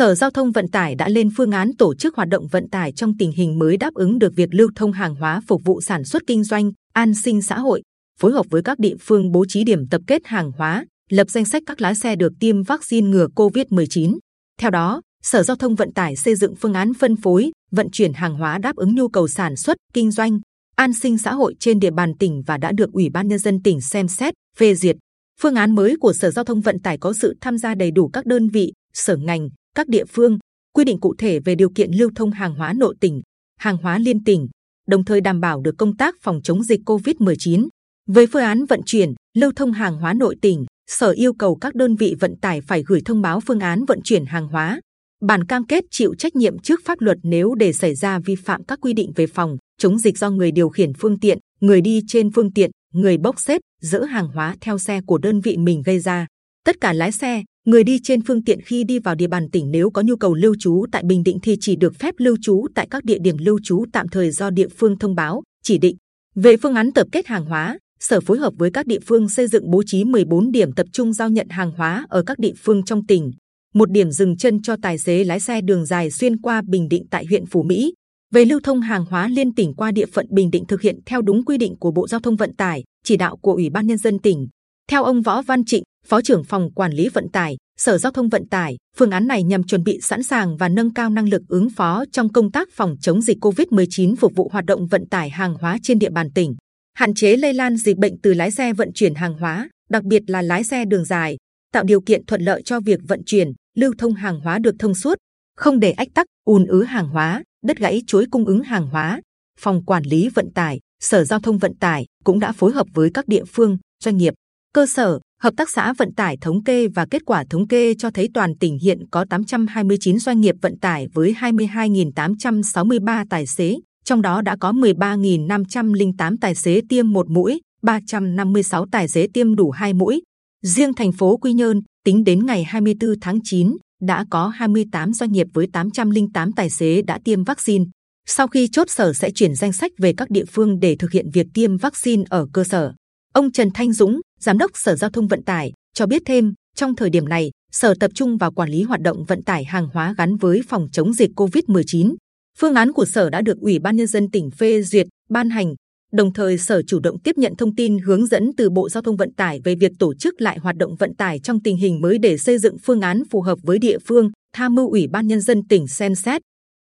Sở Giao thông Vận tải đã lên phương án tổ chức hoạt động vận tải trong tình hình mới đáp ứng được việc lưu thông hàng hóa phục vụ sản xuất kinh doanh, an sinh xã hội, phối hợp với các địa phương bố trí điểm tập kết hàng hóa, lập danh sách các lái xe được tiêm vaccine ngừa COVID-19. Theo đó, Sở Giao thông Vận tải xây dựng phương án phân phối, vận chuyển hàng hóa đáp ứng nhu cầu sản xuất, kinh doanh, an sinh xã hội trên địa bàn tỉnh và đã được Ủy ban Nhân dân tỉnh xem xét, phê duyệt. Phương án mới của Sở Giao thông Vận tải có sự tham gia đầy đủ các đơn vị, sở ngành, các địa phương, quy định cụ thể về điều kiện lưu thông hàng hóa nội tỉnh, hàng hóa liên tỉnh, đồng thời đảm bảo được công tác phòng chống dịch COVID-19. Với phương án vận chuyển, lưu thông hàng hóa nội tỉnh, Sở yêu cầu các đơn vị vận tải phải gửi thông báo phương án vận chuyển hàng hóa, bản cam kết chịu trách nhiệm trước pháp luật nếu để xảy ra vi phạm các quy định về phòng chống dịch do người điều khiển phương tiện, người đi trên phương tiện, người bốc xếp, dỡ hàng hóa theo xe của đơn vị mình gây ra. Tất cả lái xe, người đi trên phương tiện khi đi vào địa bàn tỉnh nếu có nhu cầu lưu trú tại Bình Định thì chỉ được phép lưu trú tại các địa điểm lưu trú tạm thời do địa phương thông báo chỉ định. Về phương án tập kết hàng hóa, Sở phối hợp với các địa phương xây dựng bố trí 14 điểm tập trung giao nhận hàng hóa ở các địa phương trong tỉnh, một điểm dừng chân cho tài xế lái xe đường dài xuyên qua Bình Định tại huyện Phú Mỹ. Về lưu thông hàng hóa liên tỉnh qua địa phận Bình Định thực hiện theo đúng quy định của Bộ Giao thông Vận tải, chỉ đạo của Ủy ban Nhân dân tỉnh. Theo ông Võ Văn Trịnh, Phó trưởng phòng quản lý vận tải, Sở Giao thông Vận tải, phương án này nhằm chuẩn bị sẵn sàng và nâng cao năng lực ứng phó trong công tác phòng chống dịch COVID-19 phục vụ hoạt động vận tải hàng hóa trên địa bàn tỉnh, hạn chế lây lan dịch bệnh từ lái xe vận chuyển hàng hóa, đặc biệt là lái xe đường dài, tạo điều kiện thuận lợi cho việc vận chuyển, lưu thông hàng hóa được thông suốt, không để ách tắc, ùn ứ hàng hóa, đứt gãy chuỗi cung ứng hàng hóa. Phòng quản lý vận tải, Sở Giao thông Vận tải cũng đã phối hợp với các địa phương, doanh nghiệp, cơ sở, hợp tác xã vận tải thống kê và kết quả thống kê cho thấy toàn tỉnh hiện có 829 doanh nghiệp vận tải với 22.863 tài xế, trong đó đã có 13.508 tài xế tiêm một mũi, 356 tài xế tiêm đủ hai mũi. Riêng thành phố Quy Nhơn, tính đến ngày 24 tháng 9, đã có 28 doanh nghiệp với 808 tài xế đã tiêm vaccine. Sau khi chốt sở sẽ chuyển danh sách về các địa phương để thực hiện việc tiêm vaccine ở cơ sở. Ông Trần Thanh Dũng, Giám đốc Sở Giao thông Vận tải, cho biết thêm, trong thời điểm này, Sở tập trung vào quản lý hoạt động vận tải hàng hóa gắn với phòng chống dịch COVID-19. Phương án của Sở đã được Ủy ban Nhân dân tỉnh phê duyệt, ban hành. Đồng thời, Sở chủ động tiếp nhận thông tin hướng dẫn từ Bộ Giao thông Vận tải về việc tổ chức lại hoạt động vận tải trong tình hình mới để xây dựng phương án phù hợp với địa phương, tham mưu Ủy ban Nhân dân tỉnh xem xét